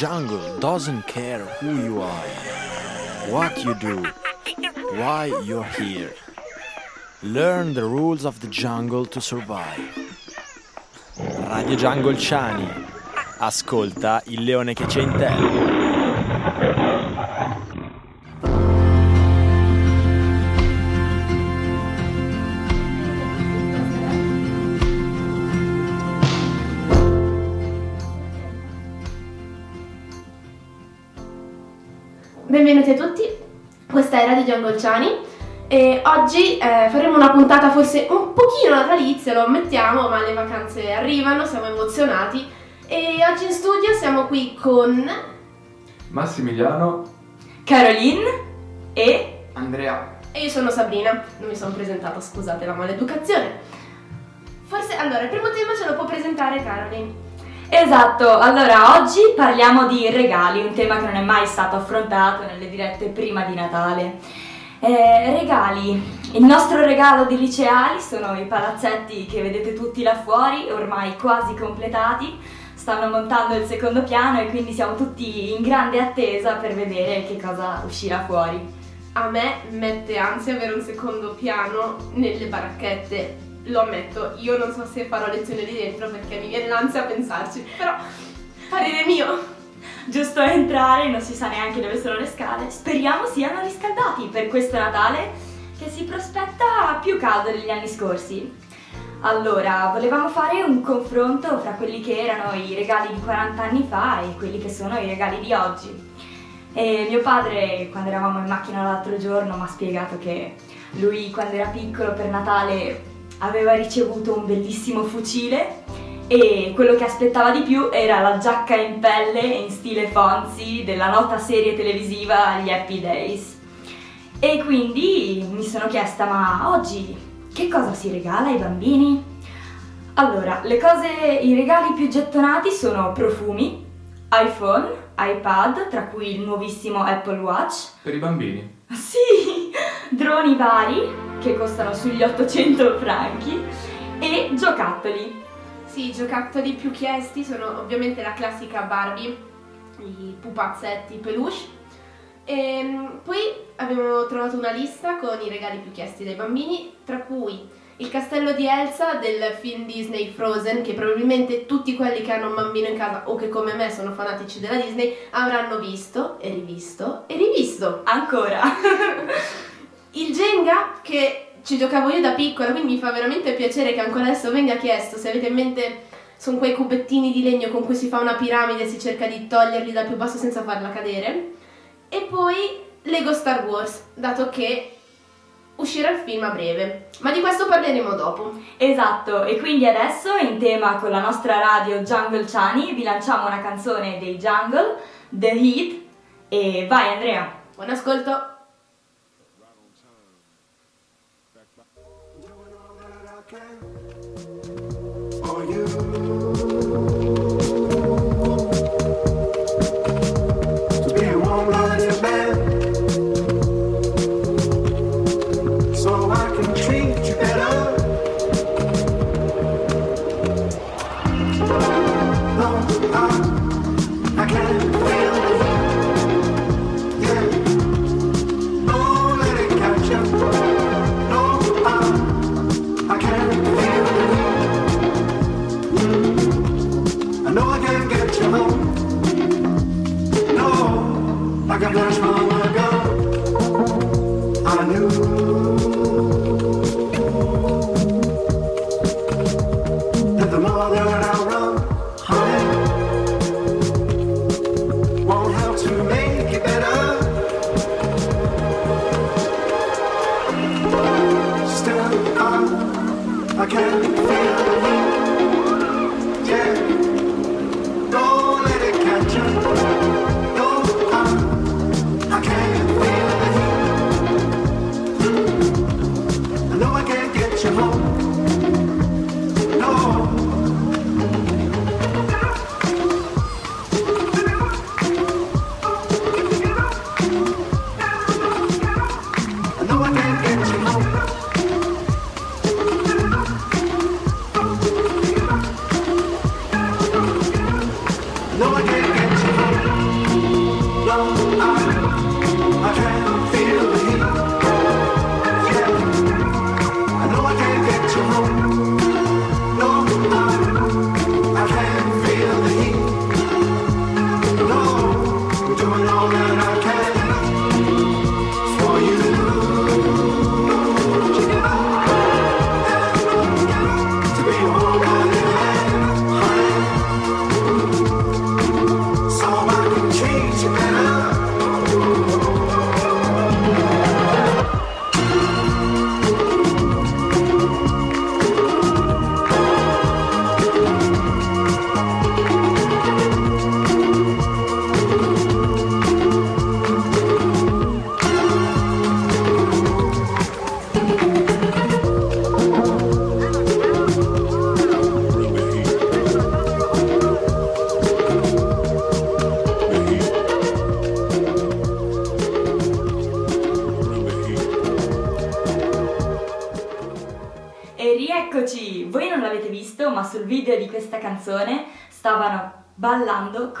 jungle doesn't care who you are, what you do, why you're here. Learn the rules of the jungle to survive. Radio Jungle Ciani. Ascolta il leone che c'è in te. Giangolciani e oggi eh, faremo una puntata forse un pochino natalizia, lo ammettiamo, ma le vacanze arrivano, siamo emozionati e oggi in studio siamo qui con Massimiliano Caroline e Andrea. e io sono Sabrina, non mi sono presentata, scusate la maleducazione. Forse allora il primo tema ce lo può presentare Caroline. Esatto, allora oggi parliamo di regali, un tema che non è mai stato affrontato nelle dirette prima di Natale. Eh, regali, il nostro regalo di liceali sono i palazzetti che vedete tutti là fuori, ormai quasi completati, stanno montando il secondo piano e quindi siamo tutti in grande attesa per vedere che cosa uscirà fuori. A me mette ansia avere un secondo piano nelle baracchette, lo ammetto, io non so se farò lezione lì dentro perché mi viene l'ansia a pensarci, però parere mio. Giusto entrare, non si sa neanche dove sono le scale. Speriamo siano riscaldati per questo Natale che si prospetta più caldo degli anni scorsi. Allora, volevamo fare un confronto fra quelli che erano i regali di 40 anni fa e quelli che sono i regali di oggi. E mio padre, quando eravamo in macchina l'altro giorno, mi ha spiegato che lui, quando era piccolo per Natale, aveva ricevuto un bellissimo fucile e quello che aspettava di più era la giacca in pelle in stile Fonzi della nota serie televisiva Gli Happy Days. E quindi mi sono chiesta, ma oggi che cosa si regala ai bambini? Allora, le cose, i regali più gettonati sono profumi, iPhone, iPad, tra cui il nuovissimo Apple Watch, Per i bambini. sì, droni vari che costano sugli 800 franchi e giocattoli. Sì, i giocattoli più chiesti sono ovviamente la classica Barbie, i pupazzetti, i peluche. E poi abbiamo trovato una lista con i regali più chiesti dai bambini, tra cui il castello di Elsa del film Disney Frozen, che probabilmente tutti quelli che hanno un bambino in casa o che come me sono fanatici della Disney avranno visto e rivisto e rivisto. Ancora. Il Jenga che ci giocavo io da piccola, quindi mi fa veramente piacere che ancora adesso venga chiesto. Se avete in mente, sono quei cubettini di legno con cui si fa una piramide e si cerca di toglierli dal più basso senza farla cadere. E poi Lego Star Wars, dato che uscirà il film a breve. Ma di questo parleremo dopo. Esatto, e quindi adesso in tema con la nostra radio Jungle Chani vi lanciamo una canzone dei Jungle, The Heat, e vai Andrea. Buon ascolto! You.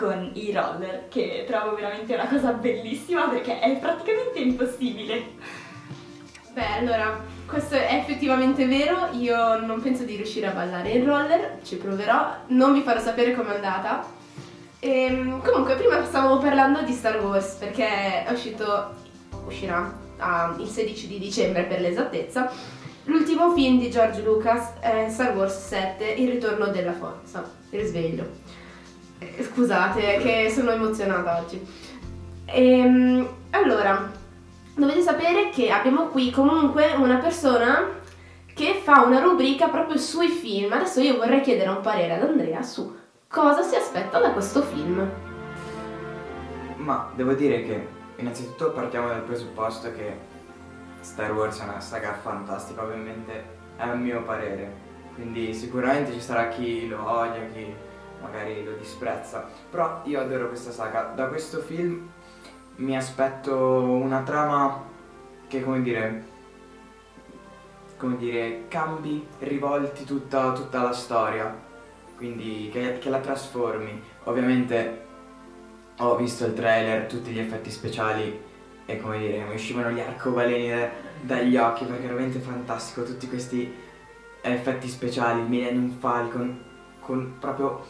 Con i roller, che trovo veramente una cosa bellissima perché è praticamente impossibile. Beh, allora, questo è effettivamente vero, io non penso di riuscire a ballare in roller, ci proverò, non vi farò sapere com'è andata. Ehm, comunque, prima stavamo parlando di Star Wars, perché è uscito, uscirà ah, il 16 di dicembre per l'esattezza, l'ultimo film di George Lucas è Star Wars 7, Il ritorno della forza, il risveglio. Eh, Scusate, che sono emozionata oggi. Ehm, allora, dovete sapere che abbiamo qui comunque una persona che fa una rubrica proprio sui film. Adesso io vorrei chiedere un parere ad Andrea su cosa si aspetta da questo film. Ma devo dire che innanzitutto partiamo dal presupposto che Star Wars è una saga fantastica, ovviamente è un mio parere. Quindi sicuramente ci sarà chi lo odia, chi magari lo disprezza. Però io adoro questa saga. Da questo film mi aspetto una trama che, come dire, come dire, cambi, rivolti tutta, tutta la storia. Quindi che, che la trasformi. Ovviamente ho visto il trailer, tutti gli effetti speciali e come dire, mi uscivano gli arcobaleni da- dagli occhi perché è veramente fantastico tutti questi effetti speciali, il Millennium Falcon con proprio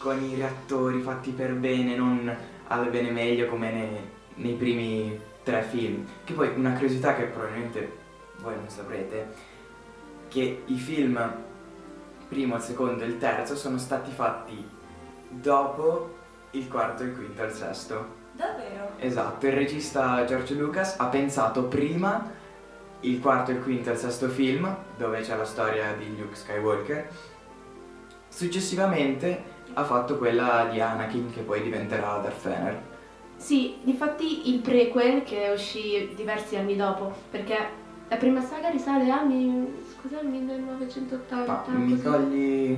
con i reattori fatti per bene, non al bene meglio come nei, nei primi tre film. Che poi una curiosità che probabilmente voi non saprete, che i film primo, il secondo e il terzo sono stati fatti dopo il quarto, il quinto e il sesto. Davvero? Esatto, il regista George Lucas ha pensato prima il quarto, il quinto e il sesto film, dove c'è la storia di Luke Skywalker. Successivamente ha fatto quella di Anakin, che poi diventerà Darth Vader. Sì, difatti il prequel che uscì diversi anni dopo, perché la prima saga risale a mi- scusa, 1980. Ma mi cogli...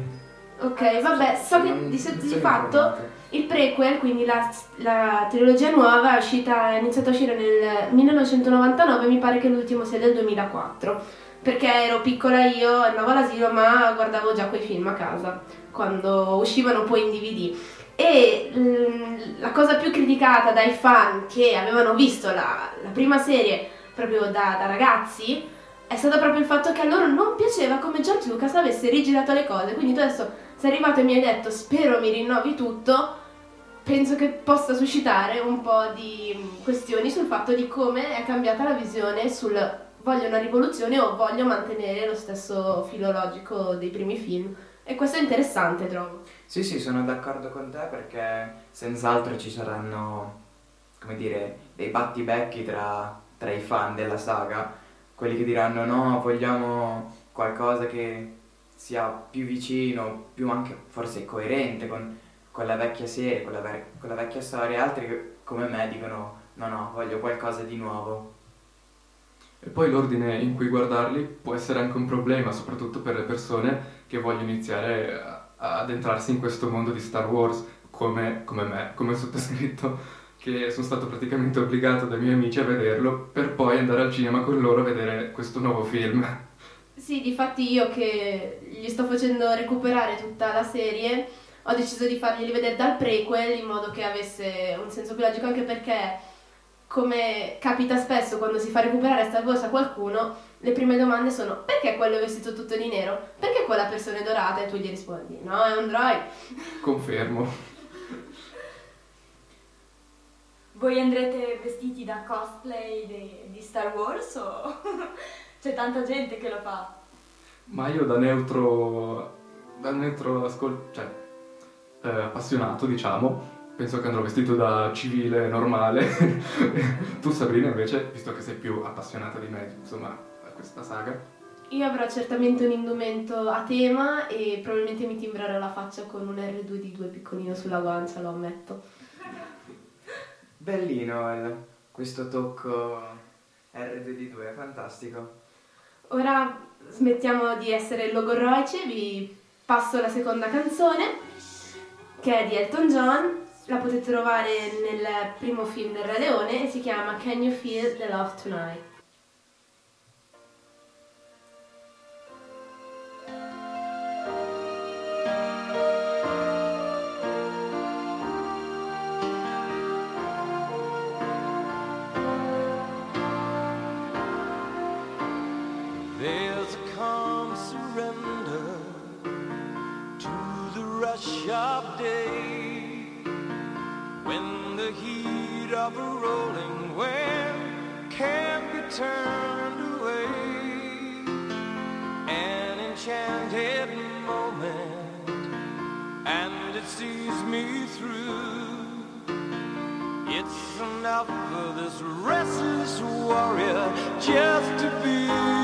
Ok, vabbè, so che Non- di, non di fatto informato. il prequel, quindi la, la trilogia nuova, è, uscita, è iniziata a uscire nel 1999, mi pare che l'ultimo sia del 2004. Perché ero piccola io, andavo all'asilo, ma guardavo già quei film a casa, quando uscivano poi in DVD. E mm, la cosa più criticata dai fan che avevano visto la, la prima serie proprio da, da ragazzi è stato proprio il fatto che a loro non piaceva come George Lucas avesse rigirato le cose. Quindi tu adesso sei arrivato e mi hai detto spero mi rinnovi tutto, penso che possa suscitare un po' di mm, questioni sul fatto di come è cambiata la visione sul voglio una rivoluzione o voglio mantenere lo stesso filologico dei primi film. E questo è interessante, trovo. Sì, sì, sono d'accordo con te perché senz'altro ci saranno, come dire, dei battibecchi tra, tra i fan della saga, quelli che diranno no, vogliamo qualcosa che sia più vicino, più anche forse coerente con, con la vecchia serie, con la, ver- con la vecchia storia, altri che come me dicono no, no, voglio qualcosa di nuovo. E poi l'ordine in cui guardarli può essere anche un problema, soprattutto per le persone che vogliono iniziare ad entrarsi in questo mondo di Star Wars, come, come me, come sottoscritto, che sono stato praticamente obbligato dai miei amici a vederlo per poi andare al cinema con loro a vedere questo nuovo film. Sì, difatti io che gli sto facendo recuperare tutta la serie, ho deciso di farglieli vedere dal prequel in modo che avesse un senso più logico, anche perché, come capita spesso quando si fa recuperare Star Wars a qualcuno, le prime domande sono perché quello è vestito tutto di nero? Perché quella persona è dorata? E tu gli rispondi no, è un droid. Confermo. Voi andrete vestiti da cosplay de- di Star Wars o c'è tanta gente che lo fa? Ma io da neutro, da neutro ascol- cioè, eh, appassionato, diciamo, penso che andrò vestito da civile normale. tu Sabrina invece, visto che sei più appassionata di me, insomma, questa saga, Io avrò certamente un indumento a tema e probabilmente mi timbrerò la faccia con un R2D2 piccolino sulla guancia, lo ammetto. Bellino il- questo tocco R2D2, è fantastico. Ora smettiamo di essere logorroici, vi passo la seconda canzone che è di Elton John, la potete trovare nel primo film del Re Leone e si chiama Can You Feel the Love Tonight? Rush day when the heat of a rolling wave can't be turned away. An enchanted moment, and it sees me through. It's enough for this restless warrior just to be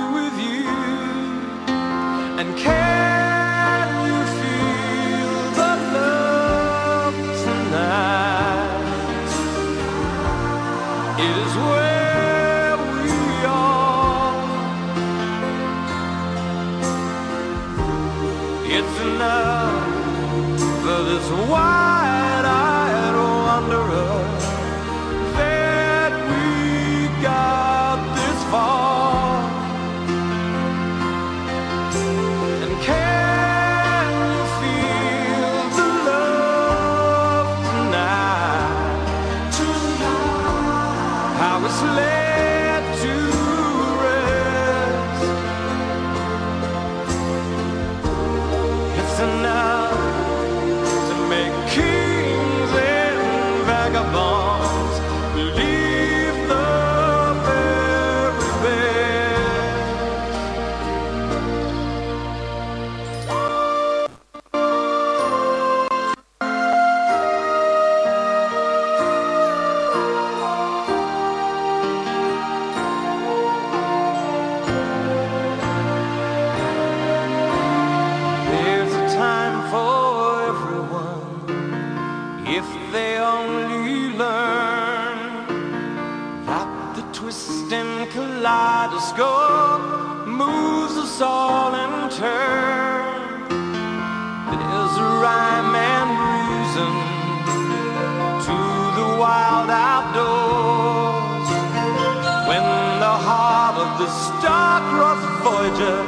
我 kaleidoscope moves us all in turn. There's a rhyme and reason to the wild outdoors when the heart of the star-crossed Voyager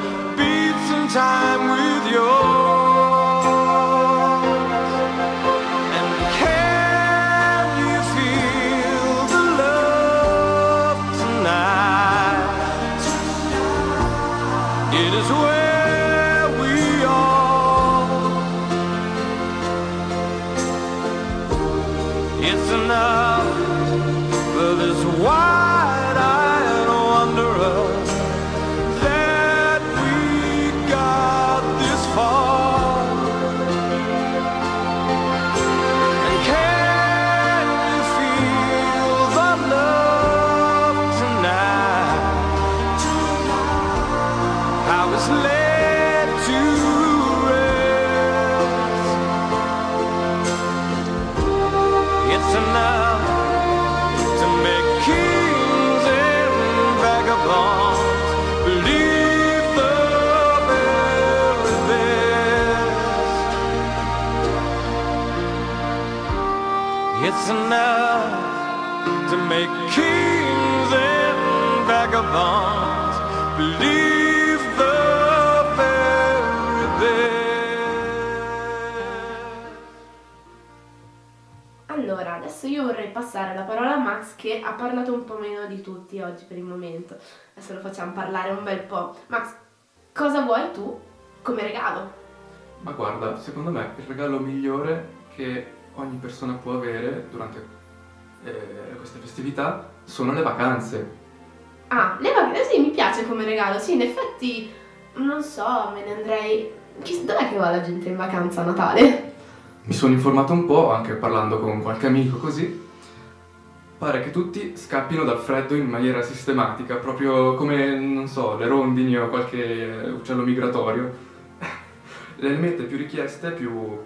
parlare un bel po'. Max, cosa vuoi tu come regalo? Ma guarda, secondo me il regalo migliore che ogni persona può avere durante eh, queste festività sono le vacanze. Ah, le vacanze, sì, mi piace come regalo. Sì, in effetti, non so, me ne andrei... Chi- Dov'è che va la gente in vacanza a Natale? Mi sono informato un po', anche parlando con qualche amico così. Pare che tutti scappino dal freddo in maniera sistematica, proprio come, non so, le rondini o qualche uccello migratorio. Le mete più richieste, più,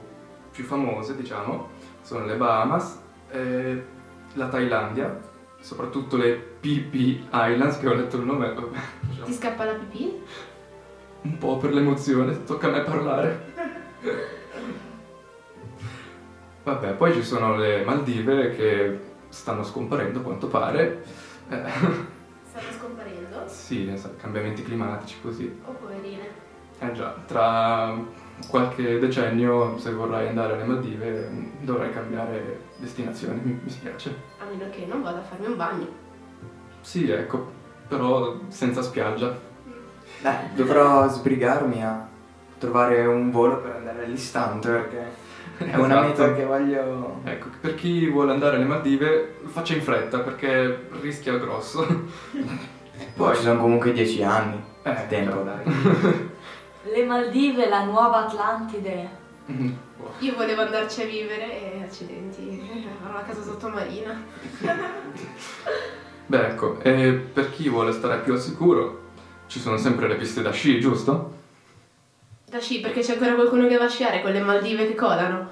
più famose, diciamo, sono le Bahamas, eh, la Thailandia, soprattutto le PP Islands, che ho letto il nome, vabbè, Ti scappa la pipì? un po' per l'emozione, tocca a me parlare. Vabbè, poi ci sono le Maldive che stanno scomparendo a quanto pare. Eh, Stanno scomparendo? sì, ne so, cambiamenti climatici così. Oh, poverine. Eh già, tra qualche decennio se vorrai andare alle Maldive dovrai cambiare destinazione, mi, mi spiace. A meno che non vada a farmi un bagno. Sì, ecco, però senza spiaggia. Beh, dovrò sbrigarmi a trovare un volo per andare all'istante perché è una Esatto. meta che voglio... Ecco, per chi vuole andare alle Maldive, faccia in fretta perché rischia grosso. Poi ci sono comunque dieci anni. Eh, tempo, dai. Le Maldive, la nuova Atlantide. Io volevo andarci a vivere e accidenti, ho una casa sottomarina. Beh, ecco, e per chi vuole stare più al sicuro, ci sono sempre le piste da sci, giusto? Da sci, perché c'è ancora qualcuno che va a sciare con le Maldive che colano.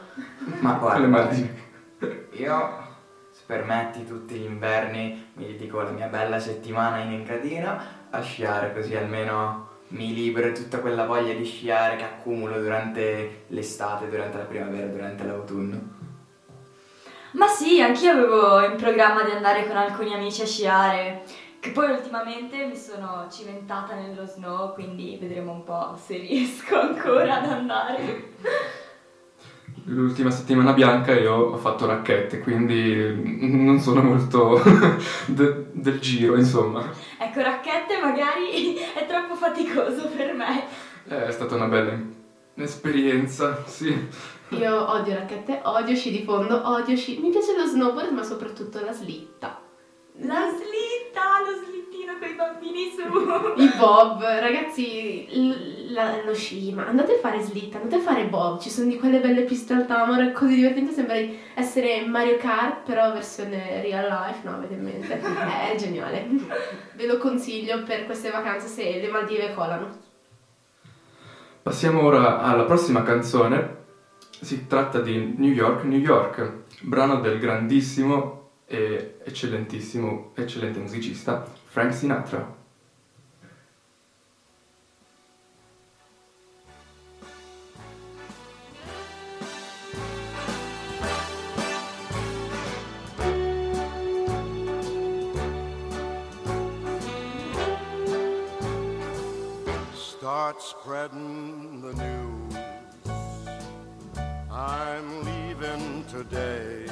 Ma guarda, Le Maldive. io, se permetti, tutti gli inverni mi dedico la mia bella settimana in Encadina a sciare, così almeno mi libero tutta quella voglia di sciare che accumulo durante l'estate, durante la primavera, durante l'autunno. Ma sì, anch'io avevo in programma di andare con alcuni amici a sciare, che poi ultimamente mi sono cimentata nello snow, quindi vedremo un po' se riesco ancora ad andare. L'ultima settimana bianca io ho fatto racchette, quindi non sono molto de- del giro, insomma. Ecco, racchette magari è troppo faticoso per me. È stata una bella esperienza, sì. Io odio racchette, odio sci di fondo, odio sci. Mi piace lo snowboard, ma soprattutto la slitta. La slitta, lo slittino con i bambini su. I bob, ragazzi, l- la- lo sci, ma andate a fare slitta, andate a fare bob, ci sono di quelle belle piste al tamaro, è così divertente, sembra di essere Mario Kart, però versione real life, no, avete in mente? È geniale. Ve lo consiglio per queste vacanze se le Maldive colano. Passiamo ora alla prossima canzone. Si tratta di New York, New York, brano del grandissimo e eccellentissimo, eccellente musicista Frank Sinatra. Start spreading the news. I'm leaving today.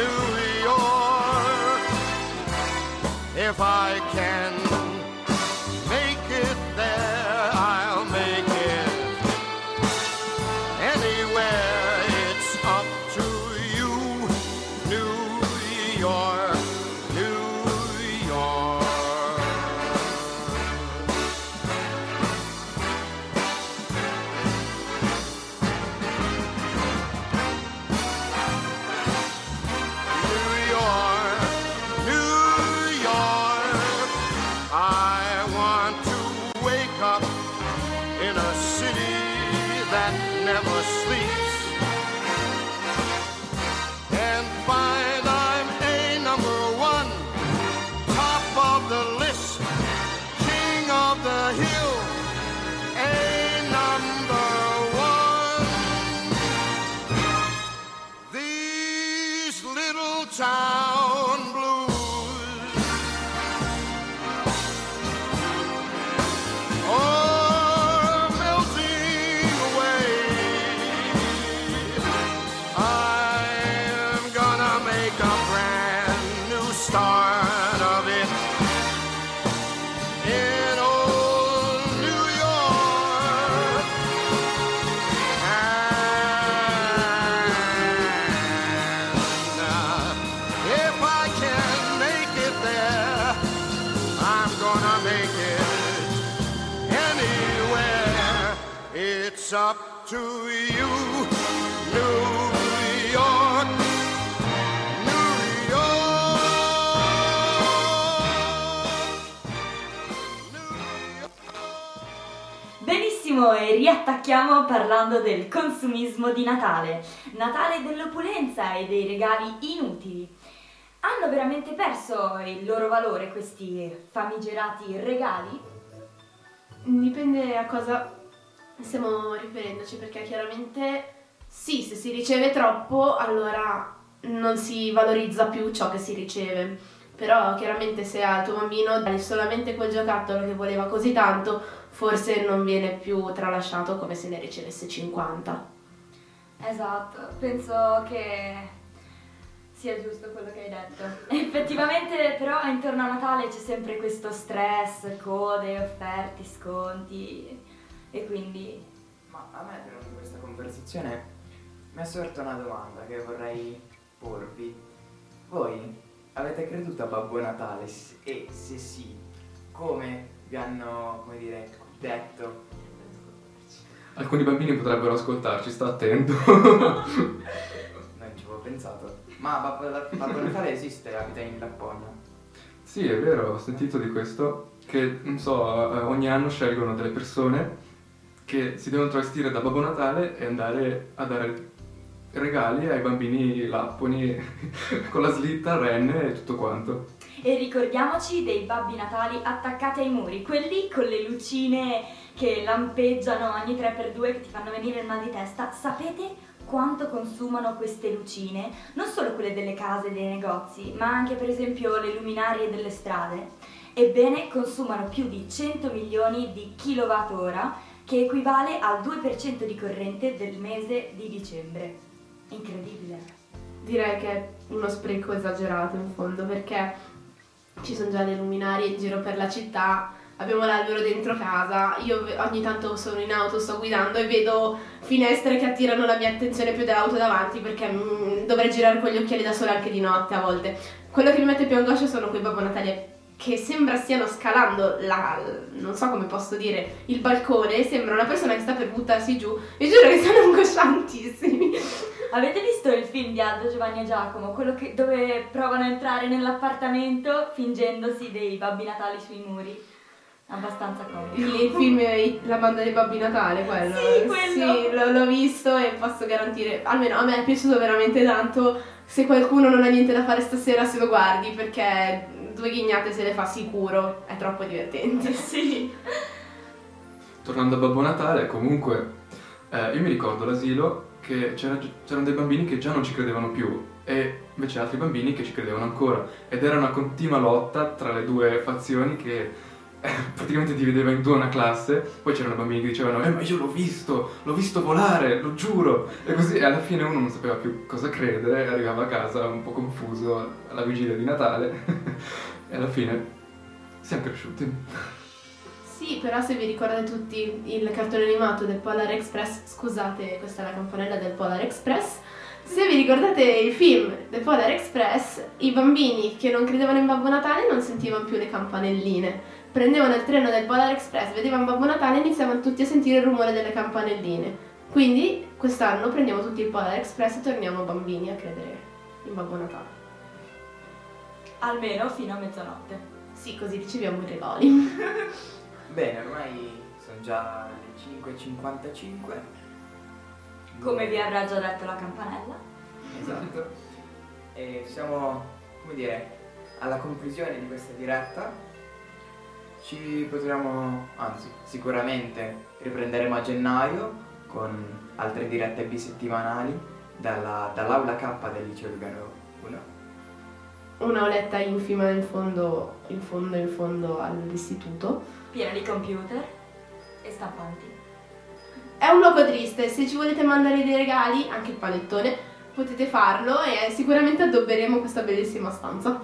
New York. If I can Benissimo, e riattacchiamo parlando del consumismo di Natale. Natale dell'opulenza e dei regali inutili. Hanno veramente perso il loro valore questi famigerati regali? Dipende a cosa stiamo riferendoci, perché chiaramente sì, se si riceve troppo, allora non si valorizza più ciò che si riceve. Però chiaramente se al tuo bambino dai solamente quel giocattolo che voleva così tanto, forse non viene più tralasciato come se ne ricevesse 50. Esatto, penso che sia giusto quello che hai detto. Effettivamente però intorno a Natale c'è sempre questo stress, code, offerte, sconti e quindi Ma a me durante questa conversazione mi è sorta una domanda che vorrei porvi. Voi avete creduto a Babbo Natale? E se sì, come vi hanno, come dire, detto? Alcuni bambini potrebbero ascoltarci, sta attento. Non ci avevo pensato. Ma Babbo, Natale esiste, abita in Lapponia. Sì, è vero, ho sentito di questo, che non so, eh, ogni anno scelgono delle persone che si devono travestire da Babbo Natale e andare a dare regali ai bambini lapponi con la slitta, renne e tutto quanto. E ricordiamoci dei babbi natali attaccati ai muri, quelli con le lucine che lampeggiano ogni 3x2 che ti fanno venire il mal di testa. Sapete quanto consumano queste lucine? Non solo quelle delle case e dei negozi, ma anche per esempio le luminarie delle strade. Ebbene, consumano più di 100 milioni di kilowattora, che equivale al 2% di corrente del mese di dicembre. Incredibile. Direi che è uno spreco esagerato in fondo perché ci sono già le luminarie in giro per la città, abbiamo l'albero dentro casa, io ogni tanto sono in auto, sto guidando e vedo finestre che attirano la mia attenzione più dell'auto davanti perché mm, dovrei girare con gli occhiali da sola anche di notte a volte. Quello che mi mette più angoscia sono quei Babbo Natale che sembra stiano scalando la, non so come posso dire, il balcone, sembra una persona che sta per buttarsi giù e giuro che sono angosciantissimi. Avete visto il film di Aldo, Giovanni e Giacomo? Quello che- dove provano a entrare nell'appartamento fingendosi dei babbi natali sui muri? Abbastanza comico. Il, il film La banda dei Babbi Natale, quello. Sì, quello. Sì, l'ho, l'ho visto e posso garantire, almeno a me è piaciuto veramente tanto. Se qualcuno non ha niente da fare stasera se lo guardi perché due ghignate se le fa sicuro, è troppo divertente. Sì. Tornando a Babbo Natale, comunque, eh, io mi ricordo all'asilo che c'era- c'erano dei bambini che già non ci credevano più e invece altri bambini che ci credevano ancora ed era una continua lotta tra le due fazioni che eh, praticamente divideva in due una classe, poi c'erano bambini che dicevano eh ma io l'ho visto, l'ho visto volare, lo giuro e così e alla fine uno non sapeva più cosa credere, arrivava a casa un po' confuso alla vigilia di Natale e alla fine siamo cresciuti. Sì, però se vi ricordate tutti il cartone animato del Polar Express, scusate, questa è la campanella del Polar Express. Se vi ricordate il film del Polar Express, i bambini che non credevano in Babbo Natale non sentivano più le campanelline. Prendevano il treno del Polar Express, vedevano Babbo Natale e iniziavano tutti a sentire il rumore delle campanelline. Quindi quest'anno prendiamo tutti il Polar Express e torniamo bambini a credere in Babbo Natale. Almeno fino a mezzanotte. Sì, così riceviamo i regali. Bene, ormai sono già le 5.55. Come vi avrà già detto la campanella. Esatto. E siamo, come dire, alla conclusione di questa diretta. Ci potremo, anzi, sicuramente riprenderemo a gennaio con altre dirette bisettimanali dalla- dall'aula K del liceo Lugano 1. Una oletta infima in fondo, in fondo, in fondo all'istituto. Piena di computer e stampanti. È un luogo triste, se ci volete mandare dei regali, anche il panettone, potete farlo e sicuramente addobberemo questa bellissima stanza.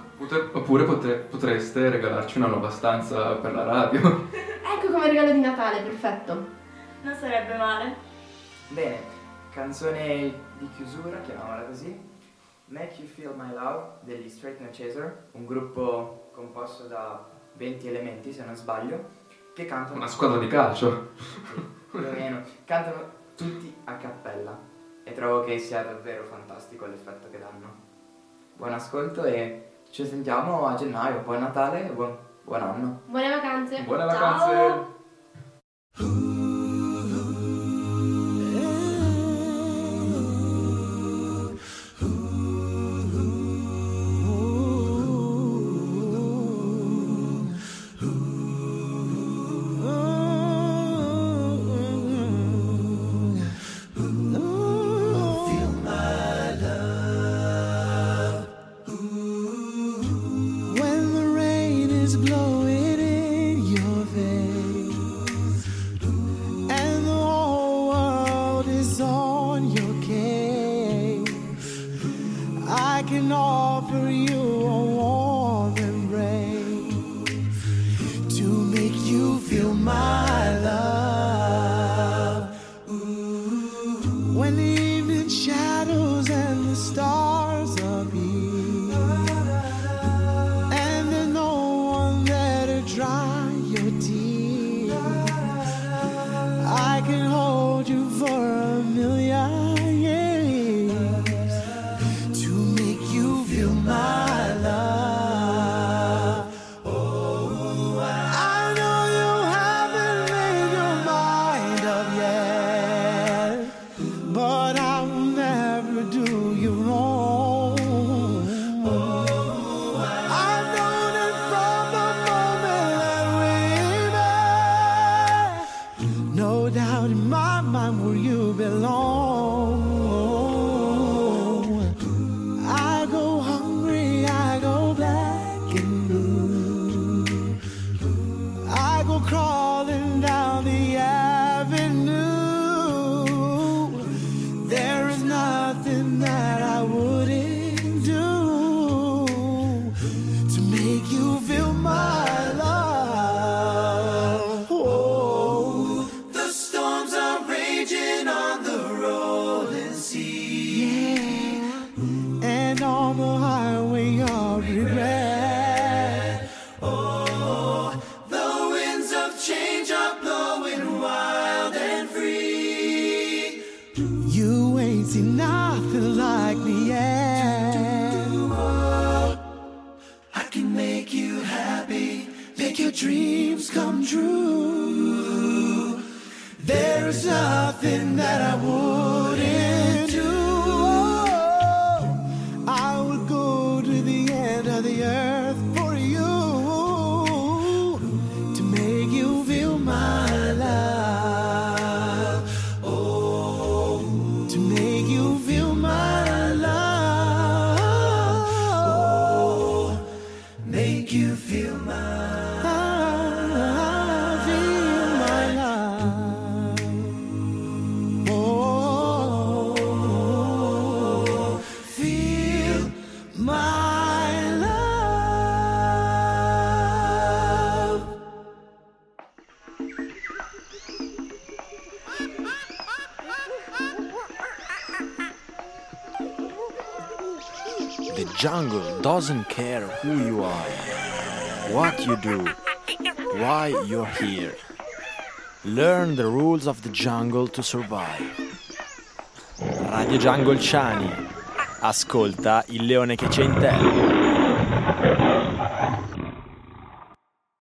Oppure potre- potreste regalarci una nuova stanza per la radio. Ecco come regalo di Natale, perfetto. Non sarebbe male. Bene, canzone di chiusura, chiamiamola così. Make You Feel My Love degli Straight No Chaser, un gruppo composto da 20 elementi se non sbaglio, che cantano... Una squadra di calcio! Sì, più o meno. Cantano tutti a cappella e trovo che sia davvero fantastico l'effetto che danno. Buon ascolto e ci sentiamo a gennaio, buon Natale e buon, buon anno! Buone vacanze! Buone vacanze! Ciao. doesn't care who you are, what you do, why you're here. Learn the rules of the jungle to survive. Radio Jungle Chani. Ascolta il leone che c'è in te.